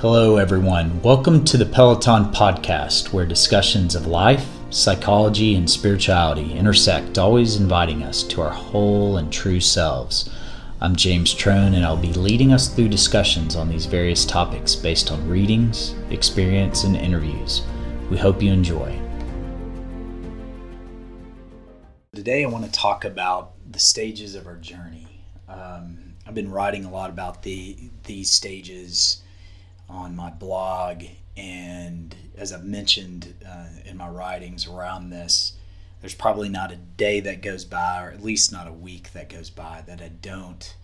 Hello, everyone. Welcome to the Peloton Podcast, where discussions of life, psychology, and spirituality intersect, always inviting us to our whole and true selves. I'm James Trone, and I'll be leading us through discussions on these various topics based on readings, experience, and interviews. We hope you enjoy. Today, I want to talk about the stages of our journey. Um, I've been writing a lot about the these stages on my blog, and as I've mentioned uh, in my writings around this, there's probably not a day that goes by, or at least not a week that goes by, that I don't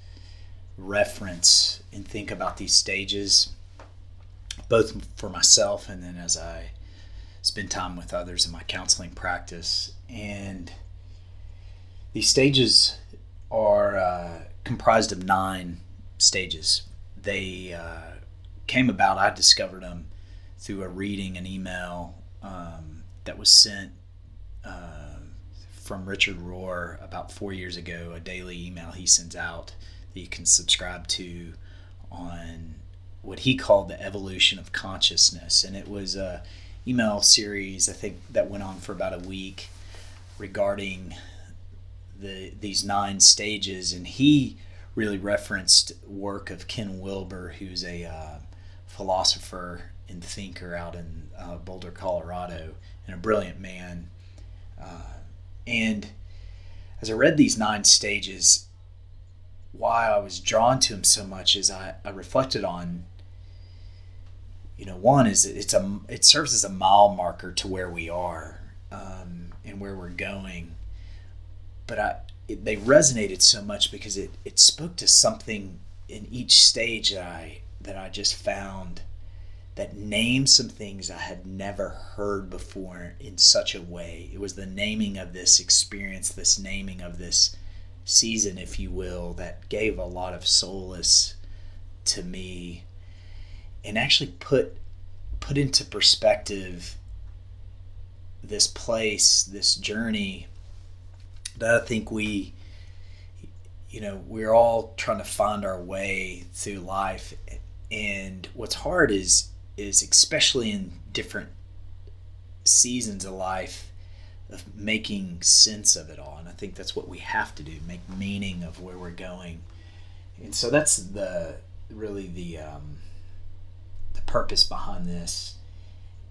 reference and think about these stages, both for myself and then as I spend time with others in my counseling practice. And these stages are uh, comprised of nine stages. They uh, came about, I discovered them through a reading, an email um, that was sent uh, from Richard Rohr about four years ago, a daily email he sends out that you can subscribe to on what he called the evolution of consciousness. And it was a email series, I think, that went on for about a week regarding the these nine stages. And he really referenced work of Ken Wilber, who's a uh, philosopher and thinker out in uh, Boulder, Colorado, and a brilliant man. Uh, and as I read these nine stages, why I was drawn to him so much is I, I reflected on, you know, one is it's a it serves as a mile marker to where we are um, and where we're going, but I it, they resonated so much because it it spoke to something in each stage that I that I just found that named some things I had never heard before in such a way. It was the naming of this experience, this naming of this season, if you will, that gave a lot of solace to me and actually put put into perspective this place, this journey that I think we you know, we're all trying to find our way through life and what's hard is is especially in different seasons of life of making sense of it all. And i think that's what we have to do make meaning of where we're going. And so that's the really the um, the purpose behind this.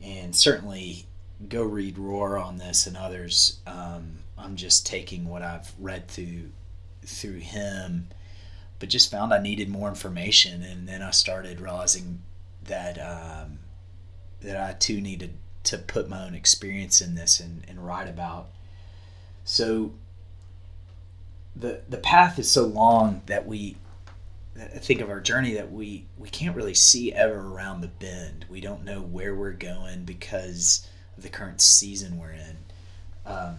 And certainly go read Rohr on this and others. Um, i'm just taking what i've read through through him but just found I needed more information, and then I started realizing that um, that I too needed to put my own experience in this and, and write about. So the the path is so long that we I think of our journey that we we can't really see ever around the bend. We don't know where we're going because of the current season we're in. Um,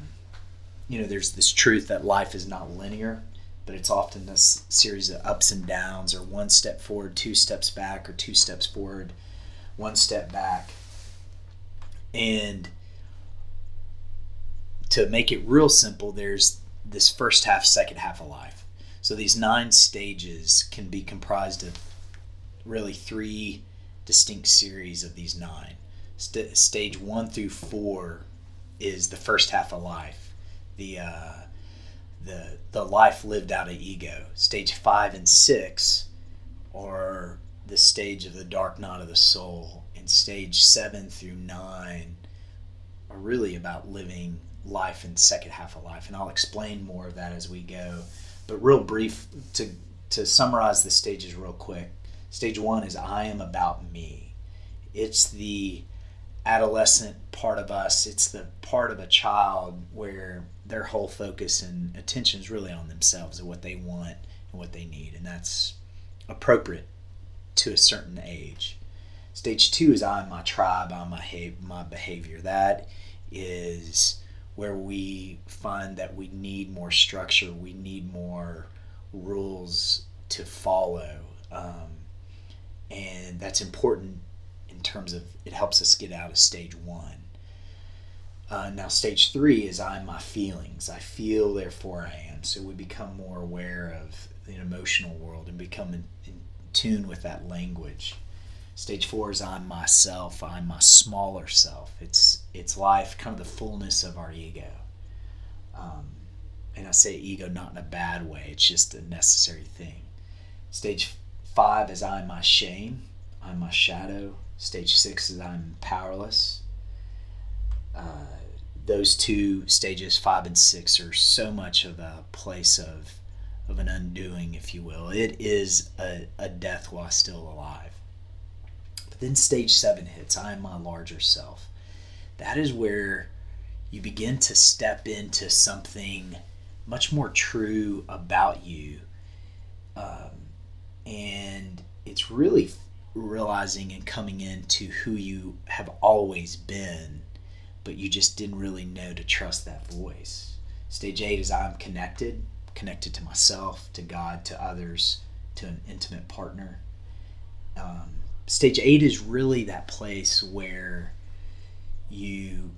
you know, there's this truth that life is not linear but it's often this series of ups and downs or one step forward, two steps back, or two steps forward, one step back. And to make it real simple, there's this first half, second half of life. So these nine stages can be comprised of really three distinct series of these nine. St- stage one through four is the first half of life. The uh, the the life lived out of ego. Stage five and six are the stage of the dark night of the soul, and stage seven through nine are really about living life in second half of life. And I'll explain more of that as we go. But real brief to to summarize the stages real quick. Stage one is I am about me. It's the adolescent part of us. It's the part of a child where their whole focus and attention is really on themselves and what they want and what they need, and that's appropriate to a certain age. Stage two is I'm my tribe, I'm my, my behavior. That is where we find that we need more structure, we need more rules to follow. Um, and that's important in terms of it helps us get out of stage one. Uh, now, stage three is I'm my feelings. I feel, therefore I am. So we become more aware of the emotional world and become in, in tune with that language. Stage four is I'm myself. I'm my smaller self. It's it's life, kind of the fullness of our ego. Um, and I say ego not in a bad way. It's just a necessary thing. Stage five is I'm my shame. I'm my shadow. Stage six is I'm powerless. Those two stages, five and six, are so much of a place of of an undoing, if you will. It is a, a death while still alive. But then stage seven hits. I am my larger self. That is where you begin to step into something much more true about you. Um, and it's really realizing and coming into who you have always been, but you just didn't really know to trust that voice. Stage eight is I'm connected, connected to myself, to God, to others, to an intimate partner. Um, stage eight is really that place where you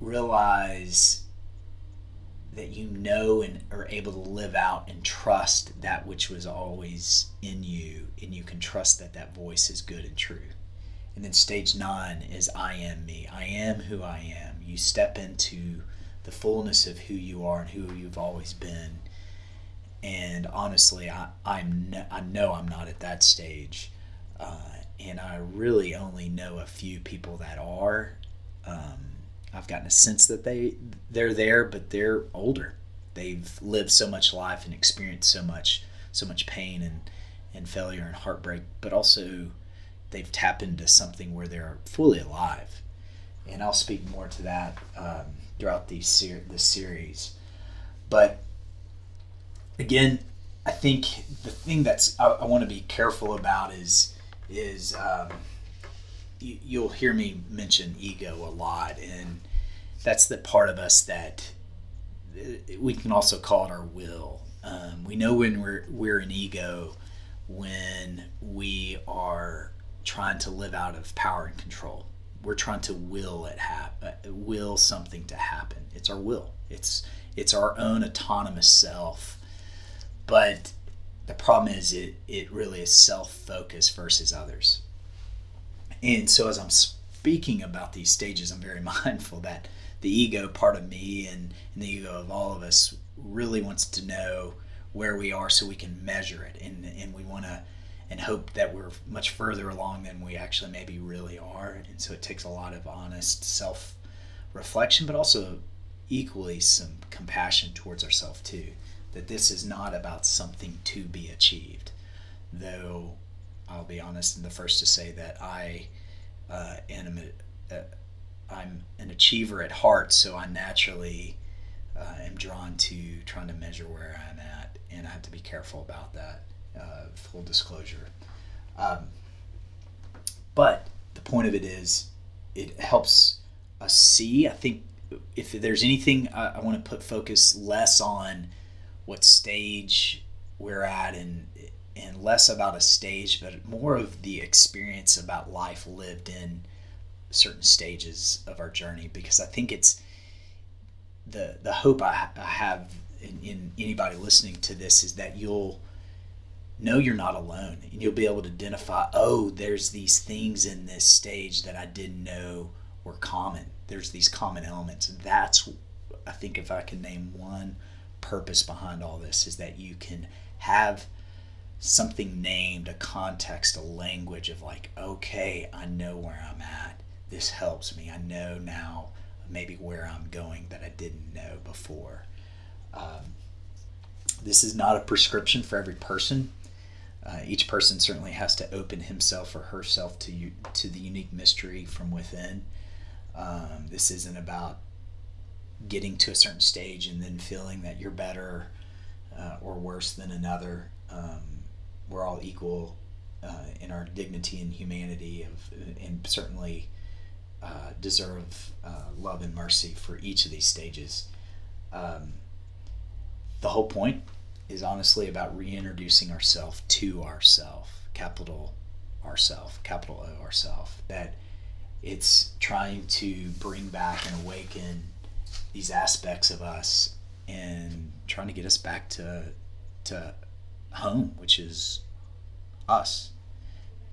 realize that you know and are able to live out and trust that which was always in you, and you can trust that that voice is good and true. And then stage nine is I am me. I am who I am. You step into the fullness of who you are and who you've always been. And honestly, I, I'm I know I'm not at that stage, uh, and I really only know a few people that are. Um, I've gotten a sense that they they're there, but they're older. They've lived so much life and experienced so much so much pain and and failure and heartbreak, but also they've tapped into something where they're fully alive. And I'll speak more to that um, throughout these ser- this series. But again, I think the thing that's I, I want to be careful about is is um, you, you'll hear me mention ego a lot, and that's the part of us that uh, we can also call it our will. Um, we know when we're we're an ego when we are trying to live out of power and control. We're trying to will it happen, will something to happen. It's our will. It's it's our own autonomous self. But the problem is it it really is self focused versus others. And so as I'm speaking about these stages, I'm very mindful that the ego part of me and, and the ego of all of us really wants to know where we are so we can measure it and, and we want to and hope that we're much further along than we actually maybe really are and so it takes a lot of honest self reflection but also equally some compassion towards ourselves too that this is not about something to be achieved though i'll be honest and the first to say that i uh, am a, uh, I'm an achiever at heart, so I naturally uh, am drawn to trying to measure where I'm at, and I have to be careful about that. Uh, full disclosure. Um, but the point of it is, it helps us see. I think if there's anything, I, I want to put focus less on what stage we're at and and less about a stage, but more of the experience about life lived in certain stages of our journey. Because I think it's the the hope I, I have in, in anybody listening to this is that you'll know you're not alone and you'll be able to identify oh there's these things in this stage that i didn't know were common there's these common elements that's i think if i can name one purpose behind all this is that you can have something named, a context, a language of like, okay, I know where I'm at. This helps me. I know now maybe where I'm going that I didn't know before. Um, this is not a prescription for every person. Uh, each person certainly has to open himself or herself to you, to the unique mystery from within. Um, this isn't about getting to a certain stage and then feeling that you're better uh, or worse than another. Um, we're all equal uh, in our dignity and humanity of, and certainly uh, deserve uh, love and mercy for each of these stages. Um, the whole point is honestly about reintroducing ourself to ourself, capital ourself, capital O ourself. That it's trying to bring back and awaken these aspects of us and trying to get us back to to home, which is us.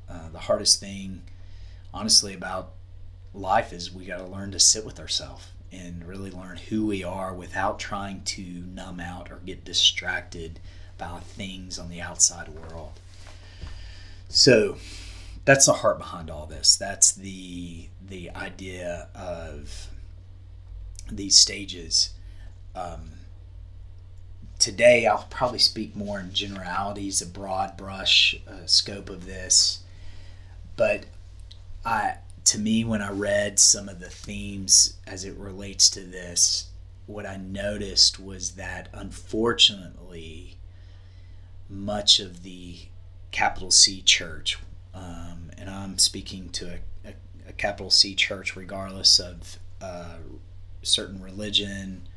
Uh, the hardest thing, honestly, about life is we got to learn to sit with ourselves and really learn who we are without trying to numb out or get distracted by things on the outside world. So that's the heart behind all this. That's the the idea of these stages. Um, today, I'll probably speak more in generalities, a broad brush uh, scope of this. But I to me, when I read some of the themes as it relates to this, what I noticed was that unfortunately, much of the capital C church, um, and I'm speaking to a, a, a, capital C church regardless of uh, certain religion,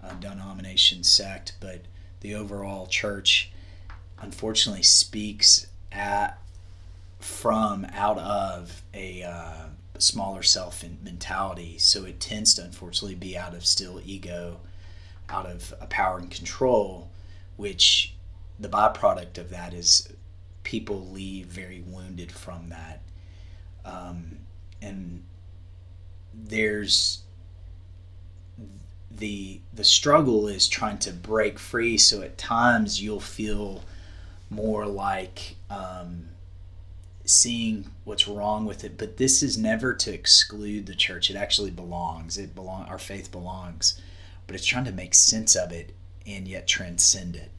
uh, denomination, sect, but the overall church unfortunately speaks at from out of a uh, smaller self mentality. So it tends to unfortunately be out of still ego, out of a power and control, which the byproduct of that is people leave very wounded from that. Um, and there's the the struggle is trying to break free so at times you'll feel more like um, seeing what's wrong with it but this is never to exclude the church. It actually belongs. It belong our faith belongs but it's trying to make sense of it and yet transcend it.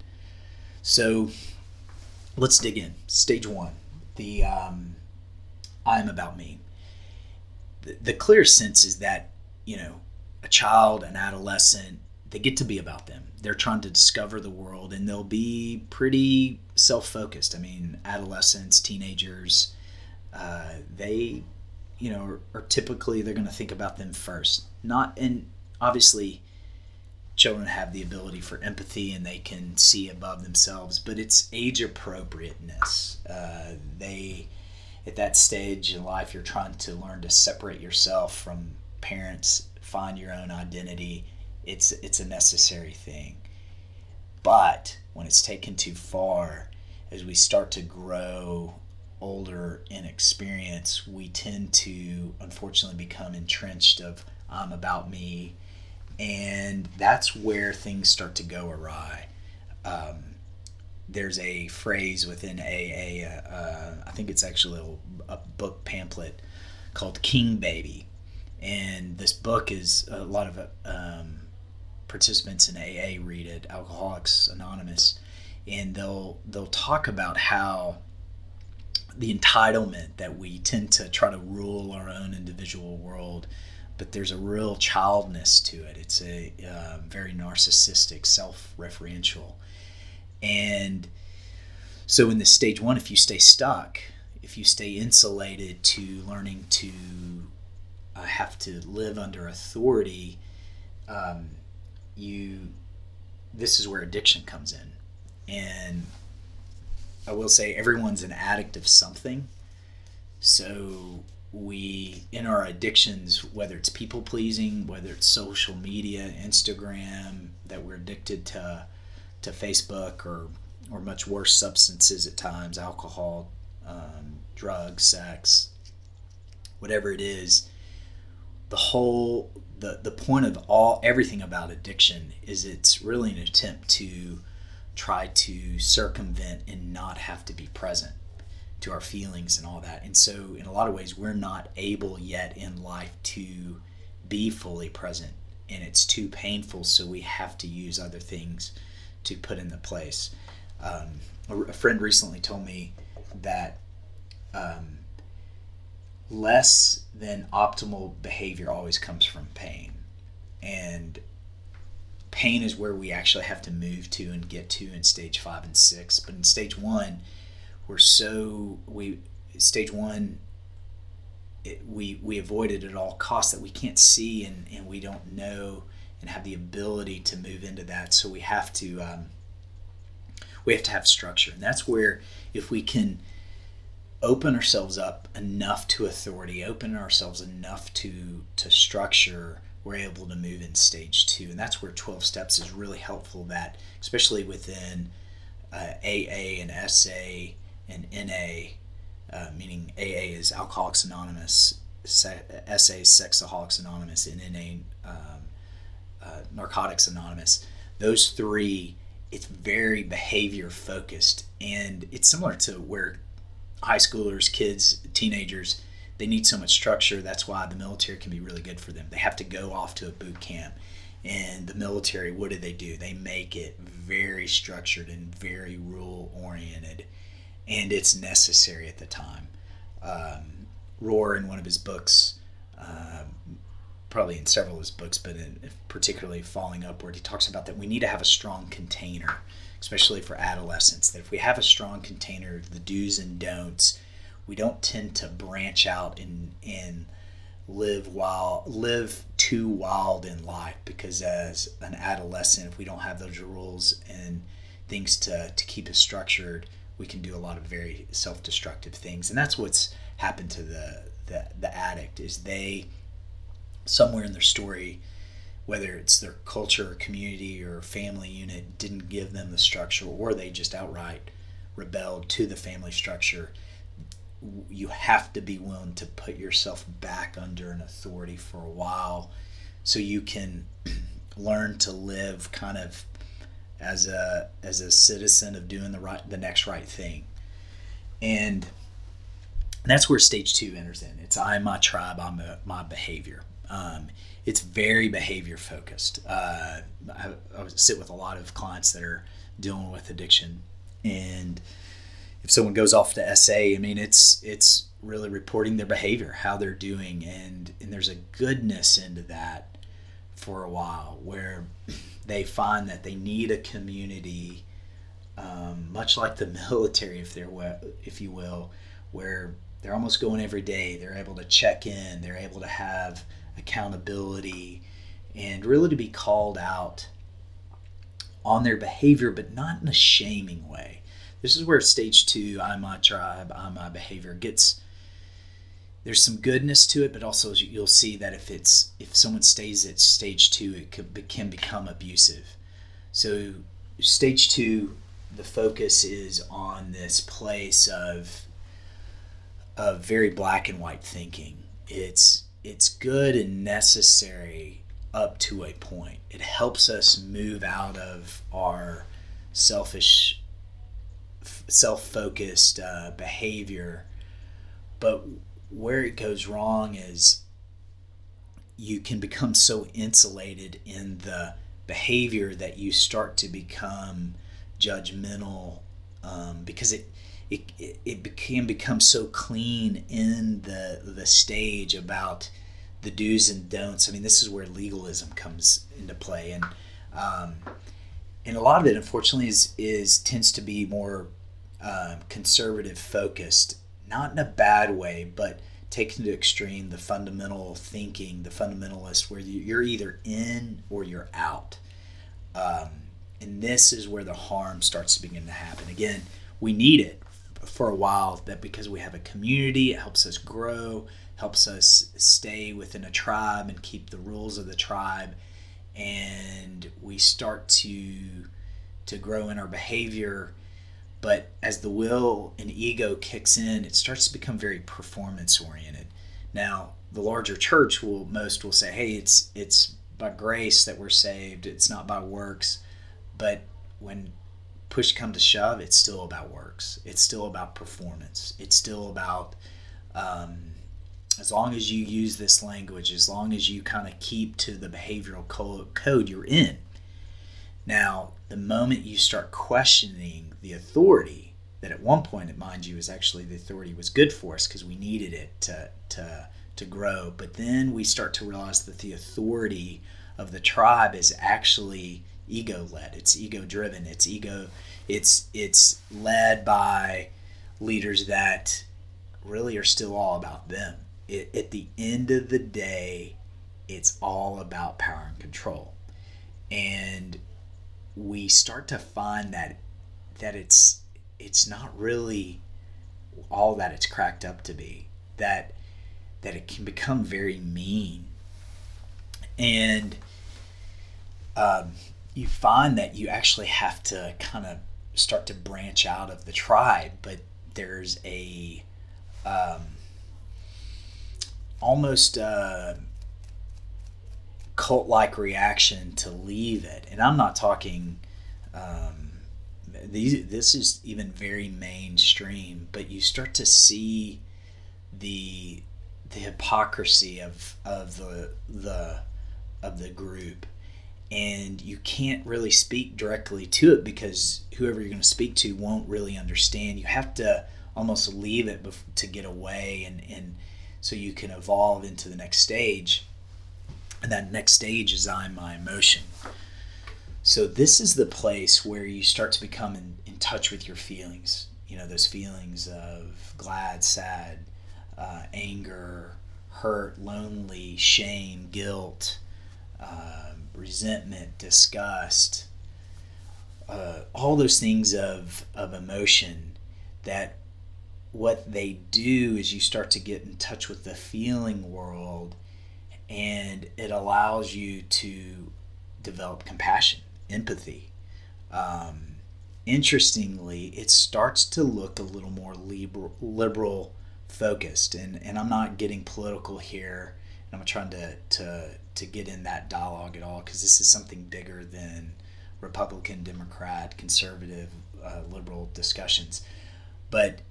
So let's dig in. Stage one the um, i'm about me. The, the clear sense is that you know a child an adolescent they get to be about them. They're trying to discover the world and they'll be pretty self-focused. I mean adolescents teenagers uh, they you know are, are typically they're going to think about them first. Not and obviously children have the ability for empathy and they can see above themselves but it's age appropriateness. Uh, they at that stage in life you're trying to learn to separate yourself from parents find your own identity it's it's a necessary thing. But when it's taken too far, as we start to grow older in experience, we tend to unfortunately become entrenched of I'm about me, and that's where things start to go awry. Um, there's a phrase within AA, uh, uh, I think it's actually a, a book pamphlet called King Baby, and this book is a lot of um, participants in AA read it, Alcoholics Anonymous, and they'll they'll talk about how the entitlement that we tend to try to rule our own individual world, but there's a real childness to it. It's a uh, very narcissistic, self-referential, and so in this stage one, if you stay stuck, if you stay insulated to learning to uh, have to live under authority. Um, you this is where addiction comes in. And i will say everyone's an addict of something. So we in our addictions whether it's people pleasing whether it's social media instagram that we're addicted to to facebook or or much worse substances at times alcohol um, drugs sex whatever it is the whole the the point of all everything about addiction is it's really an attempt to try to circumvent and not have to be present to our feelings and all that. And so in a lot of ways we're not able yet in life to be fully present and it's too painful so we have to use other things to put in the place. Um, a, friend recently told me that um, less than optimal behavior always comes from pain. And pain is where we actually have to move to and get to in stage five and six. But in stage one, we're so we stage one it, we we avoid it at all costs that we can't see and, and we don't know and have the ability to move into that. So we have to um, we have to have structure, and that's where if we can open ourselves up enough to authority, open ourselves enough to to structure, we're able to move in stage two, and that's where 12 steps is really helpful. That especially within uh, AA and SA and NA, uh, meaning AA is Alcoholics Anonymous, SA is Sexaholics Anonymous, and NA um, uh, Narcotics Anonymous. Those three, it's very behavior focused, and it's similar to where high schoolers, kids, teenagers, they need so much structure. That's why the military can be really good for them. They have to go off to a boot camp. And the military, what do they do? They make it very structured and very rule oriented. And it's necessary at the time. Um, Rohr, in one of his books, uh, probably in several of his books, but in, particularly Falling Upward, he talks about that we need to have a strong container especially for adolescents, that if we have a strong container of the do's and don'ts, we don't tend to branch out and and live while live too wild in life because as an adolescent if we don't have those rules and things to, to keep us structured we can do a lot of very self-destructive things. And that's what's happened to the the, the addict is they somewhere in their story whether it's their culture or community or family unit didn't give them the structure or they just outright rebelled to the family structure you have to be willing to put yourself back under an authority for a while so you can learn to live kind of as a as a citizen of doing the right the next right thing. And that's where stage two enters in. It's i my tribe i'm my behavior um, it's very behavior focused. Uh, I, I sit with a lot of clients that are dealing with addiction, and if someone goes off to SA, I mean, it's it's really reporting their behavior, how they're doing, and and there's a goodness into that for a while where they find that they need a community, um, much like the military, if they're if you will, where they're almost going every day. They're able to check in. They're able to have accountability, and really to be called out on their behavior, but not in a shaming way. This is where stage two, I'm my tribe, I'm my behavior, gets there's some goodness to it, but also you'll see that if it's if someone stays at stage two, it can, can become abusive. So stage two, the focus is on this place of of very black and white thinking. It's it's good and necessary up to a point. It helps us move out of our selfish, self focused uh, behavior. But where it goes wrong is you can become so insulated in the behavior that you start to become judgmental um, because it it, it, can become so clean in the the stage about the do's and don'ts. I mean, this is where legalism comes into play, and um, and a lot of it, unfortunately, is is tends to be more um, conservative focused, not in a bad way, but taken to extreme the fundamental thinking, the fundamentalist, where you're either in or you're out. Um, and this is where the harm starts to begin to happen. Again, we need it for a while that because we have a community, it helps us grow, helps us stay within a tribe and keep the rules of the tribe, and we start to to grow in our behavior. But as the will and ego kicks in, it starts to become very performance oriented. Now, the larger church will most will say, "Hey, it's it's by grace that we're saved. It's not by works." But when push come to shove, it's still about works. It's still about performance. It's still about um, as long as you use this language, as long as you kind of keep to the behavioral code you're in. Now, the moment you start questioning the authority, that at one point, mind you, is actually the authority was good for us because we needed it to to to grow. But then we start to realize that the authority of the tribe is actually ego led. It's ego driven. It's ego. It's it's led by leaders that really are still all about them. It, at the end of the day, it's all about power and control, and we start to find that that it's it's not really all that it's cracked up to be. That that it can become very mean and um, you find that you actually have to kind of start to branch out of the tribe, but there's a um, almost uh, cult like reaction to leave it. And I'm not talking. Um, these, this is even very mainstream, but you start to see the the hypocrisy of of the the of the group and you can't really speak directly to it because whoever you're going to speak to won't really understand. You have to almost leave it to get away and and so you can evolve into the next stage. And that next stage is i'm my emotion. So this is the place where you start to become in, in touch with your feelings. You know those feelings of glad sad uh, anger, hurt, lonely, shame, guilt, uh, resentment, disgust, uh, all those things of, of emotion that what they do is you start to get in touch with the feeling world and it allows you to develop compassion, empathy. Um, interestingly, it starts to look a little more liberal, liberal focused and, and I'm not getting political here I'm trying to, to, to get in that dialogue at all because this is something bigger than Republican, Democrat, conservative, uh, liberal discussions. But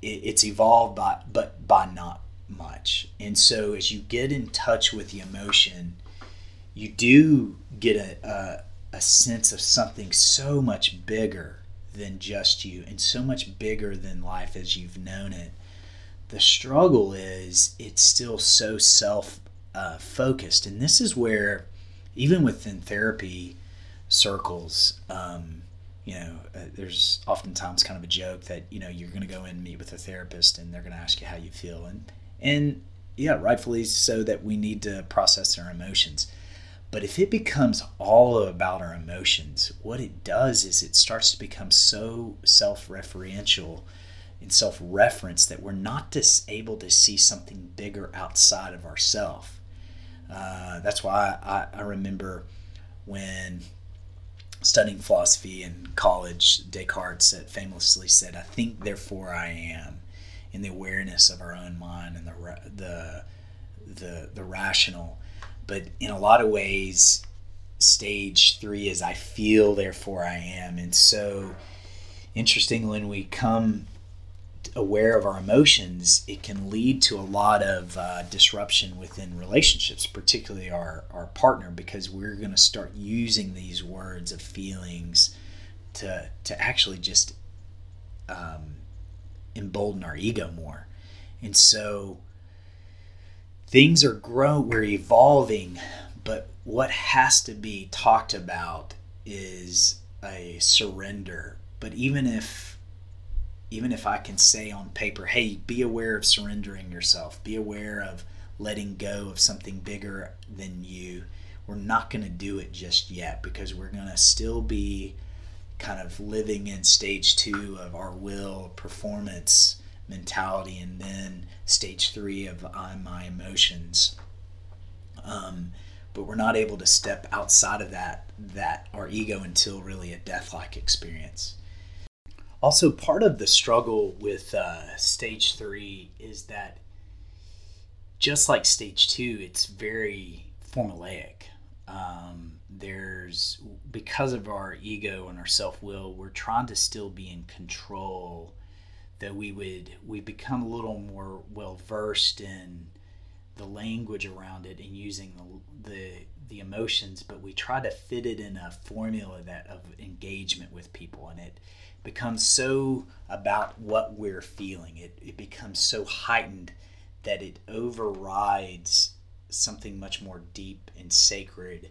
it, it's evolved by, but by not much. And so as you get in touch with the emotion, you do get a, a, a sense of something so much bigger than just you and so much bigger than life as you've known it the struggle is it's still so self uh, focused. And this is where, even within therapy circles, um, you know, uh, there's oftentimes kind of a joke that, you know, you're going to go in and meet with a therapist and they're going to ask you how you feel. And, and yeah, rightfully so that we need to process our emotions. But if it becomes all about our emotions, what it does is it starts to become so self referential in self reference that we're not just able to see something bigger outside of ourselves. Uh, that's why I, I remember when studying philosophy in college, Descartes famously said, "I think, therefore I am," in the awareness of our own mind and the the the, the rational. But in a lot of ways, stage three is I feel, therefore I am, and so interesting when we come aware of our emotions, it can lead to a lot of uh, disruption within relationships, particularly our, our partner, because we're going to start using these words of feelings to, to actually just um, embolden our ego more. And so things are growing, we're evolving, but what has to be talked about is a surrender. But even if even if I can say on paper, hey, be aware of surrendering yourself, be aware of letting go of something bigger than you, we're not going to do it just yet because we're going to still be kind of living in stage two of our will, performance mentality, and then stage three of I'm my emotions. Um, but we're not able to step outside of that that our ego until really a death like experience. Also, part of the struggle with uh, stage three is that just like stage two, it's very formulaic. Um, there's because of our ego and our self will, we're trying to still be in control. That we would we become a little more well versed in the language around it and using the, the the emotions, but we try to fit it in a formula that of engagement with people, and it becomes so about what we're feeling. It, it becomes so heightened that it overrides something much more deep and sacred.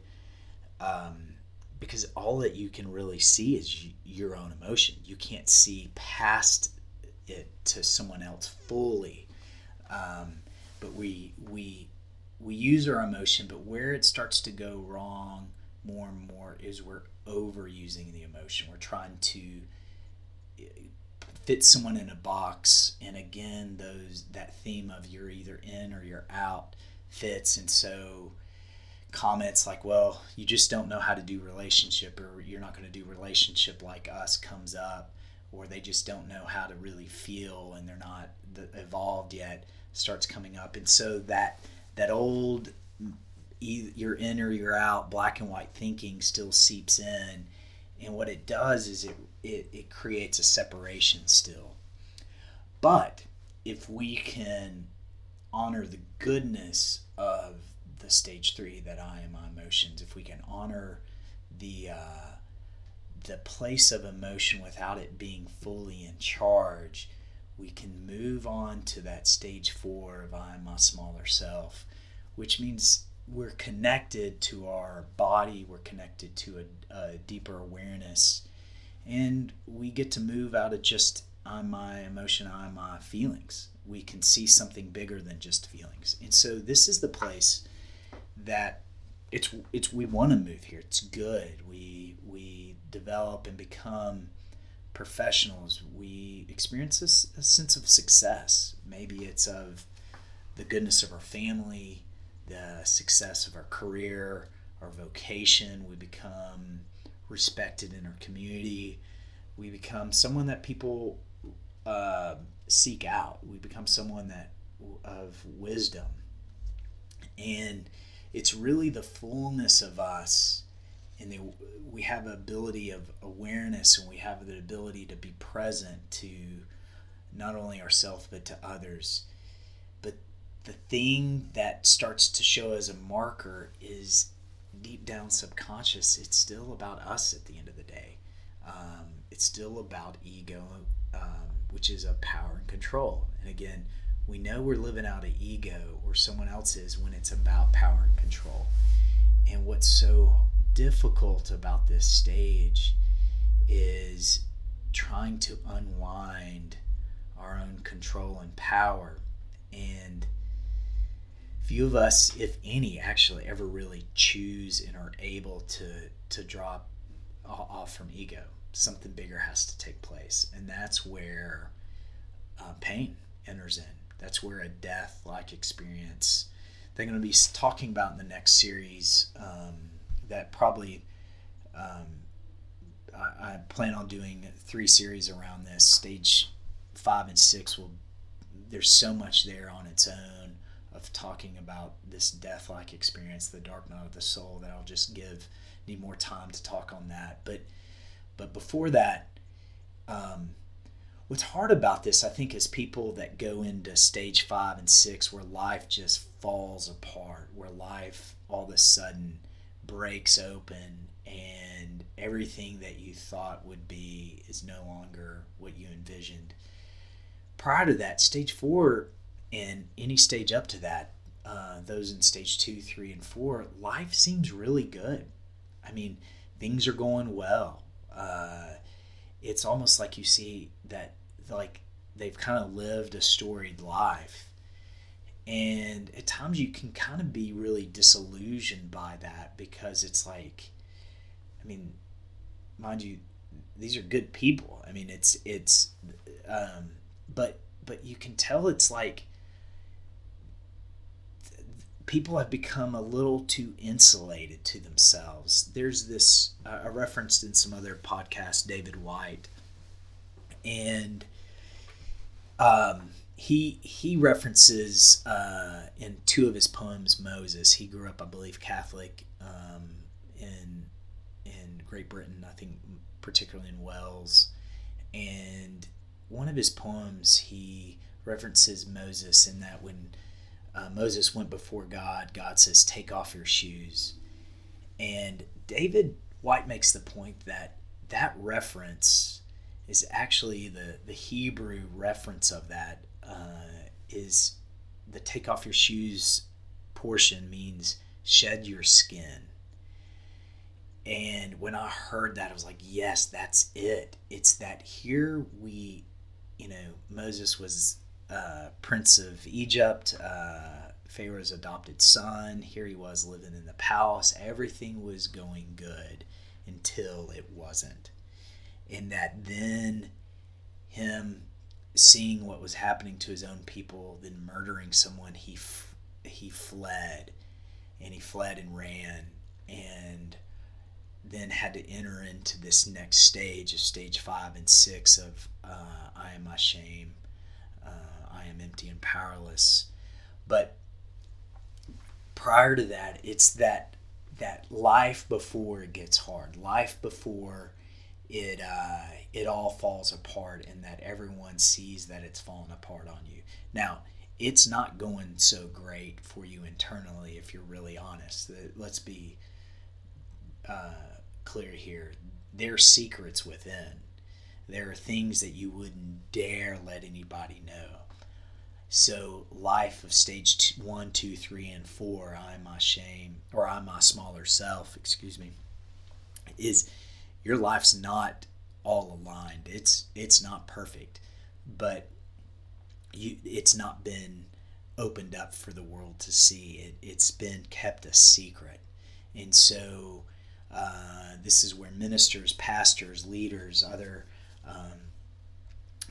Um, because all that you can really see is your own emotion. You can't see past it to someone else fully. Um, but we we we use our emotion, but where it starts to go wrong more and more is we're overusing the emotion. We're trying to fit someone in a box and again those that theme of you're either in or you're out fits. And so comments like well you just don't know how to do relationship or you're not going to do relationship like us comes up or they just don't know how to really feel and they're not evolved yet starts coming up. And so that that old you're in or you're out black and white thinking still seeps in. And what it does is it it, it creates a separation still. But if we can honor the goodness of the stage three that i am on emotions if we can honor the uh, the place of emotion without it being fully in charge we can move on to that stage four of I am my smaller self, which means we're connected to our body, we're connected to a, a deeper awareness, and we get to move out of just I'm my emotion, I'm my feelings. We can see something bigger than just feelings. And so this is the place that it's it's we want to move here. It's good. We we develop and become professionals, we experience a, a sense of success. Maybe it's of the goodness of our family, the success of our career, our vocation. We become respected in our community. We become someone that people uh, seek out. We become someone that of wisdom, and it's really the fullness of us and they, we have ability of awareness and we have the ability to be present to not only ourselves but to others but the thing that starts to show as a marker is deep down subconscious it's still about us at the end of the day. Um, it's still about ego um, which is a power and control. And again we know we're living out of ego or someone else's when it's about power and control. And what's so difficult about this stage is trying to unwind our own control and power. And few of us, if any, actually ever really choose and are able to to drop off from ego. Something bigger has to take place, and that's where uh, pain enters in. That's where a death-like experience. They're going to be talking about in the next series. Um, that probably um, I, I, plan on doing three series around this. Stage five and six will there's so much there on its own of talking about this death-like experience, the dark night of the soul. That I'll just give need more time to talk on that. But but before that, um, what's hard about this, I think, is people that go into stage five and six where life just falls apart, where life all of a sudden breaks open and everything that you thought would be is no longer what you envisioned. Prior to that, stage four and any stage up to that, uh, those in stage two, three, and four, life seems really good. I mean, things are going well. Uh, it's almost like you see that, like, they've kind of lived a storied life and at times you can kind of be really disillusioned by that because it's like i mean mind you these are good people i mean it's it's um, but but you can tell it's like people have become a little too insulated to themselves there's this uh, i referenced in some other podcast, david Whyte, and um he he references uh, in two of his poems Moses. He grew up, I believe, Catholic um, in in Great Britain. I think particularly in Wales, and one of his poems he references Moses in that when uh, Moses went before God, God says, "Take off your shoes," and David Whyte makes the point that that reference is actually the the Hebrew reference of that uh, is the take off your shoes portion means shed your skin. And when I heard that, I was like, yes, that's it. It's that here we, you know, Moses was uh, prince of Egypt, uh, Pharaoh's adopted son. Here he was living in the palace. Everything was going good until it wasn't. And that then him seeing what was happening to his own people, then murdering someone, he f- he fled, and he fled and ran, and then had to enter into this next stage of stage five and six of uh, I am my shame, I am empty and powerless. But prior to that, it's that that life before it gets hard, life before it uh, it all falls apart, and that everyone sees that it's fallen apart on you. Now, it's not going so great for you internally if you're really honest. Let's be uh, clear here. There are secrets within. There are things that you wouldn't dare let anybody know. So, life of stage one, two, three, and four, I'm my shame, or I'm my smaller self, excuse me, is your life's not all aligned. It's it's not perfect, but you it's not been opened up for the world to see. It it's been kept a secret, and so uh, this is where ministers, pastors, leaders, other um,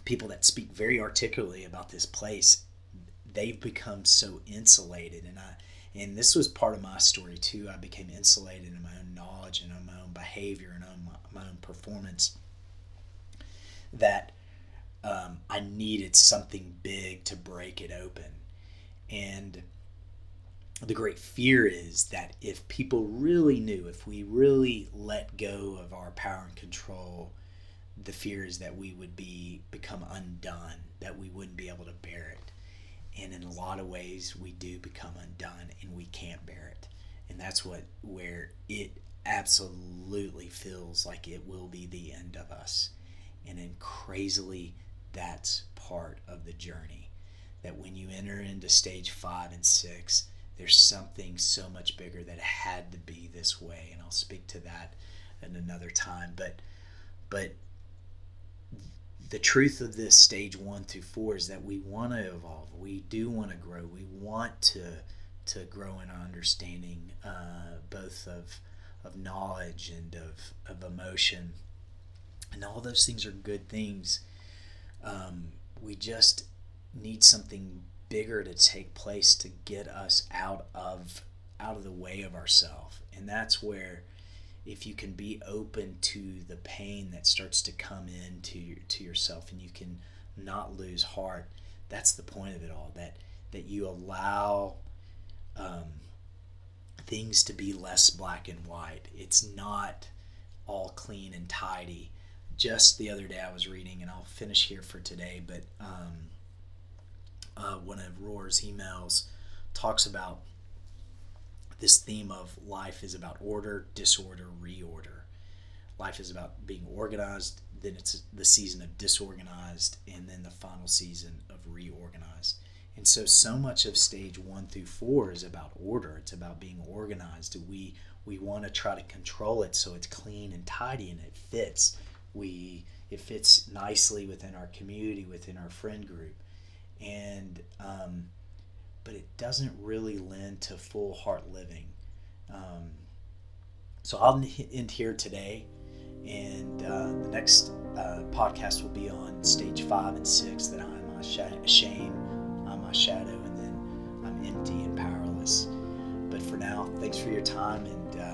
people that speak very articulately about this place they've become so insulated and I and this was part of my story too. I became insulated in my own knowledge and in my own behavior and on my, my own performance that um, I needed something big to break it open. And the great fear is that if people really knew, if we really let go of our power and control, the fear is that we would be become undone, that we wouldn't be able to bear it and in a lot of ways we do become undone and we can't bear it. And that's what where it absolutely feels like it will be the end of us. And then crazily that's part of the journey. That when you enter into stage five and six there's something so much bigger that had to be this way. And i'll speak to that in another time. But but the truth of this stage one through four is that we want to evolve. We do want to grow. We want to to grow in our understanding, uh, both of of knowledge and of of emotion, and all those things are good things. Um, we just need something bigger to take place to get us out of out of the way of ourselves, and that's where if you can be open to the pain that starts to come into to yourself and you can not lose heart that's the point of it all that that you allow um, things to be less black and white. It's not all clean and tidy. Just the other day i was reading and i'll finish here for today but um, uh, one of Rohr's emails talks about this theme of life is about order, disorder, reorder. Life is about being organized, then it's the season of disorganized, and then the final season of reorganized. And so, so much of stage one through four is about order. It's about being organized. We we want to try to control it so it's clean and tidy and it fits. We it fits nicely within our community, within our friend group, and um, but it doesn't really lend to full heart living. Um, so I'll end here today, and uh, the next uh, podcast will be on stage five and six that I'm a sh- shame, I'm a shadow, and then I'm empty and powerless. But for now, thanks for your time, and uh.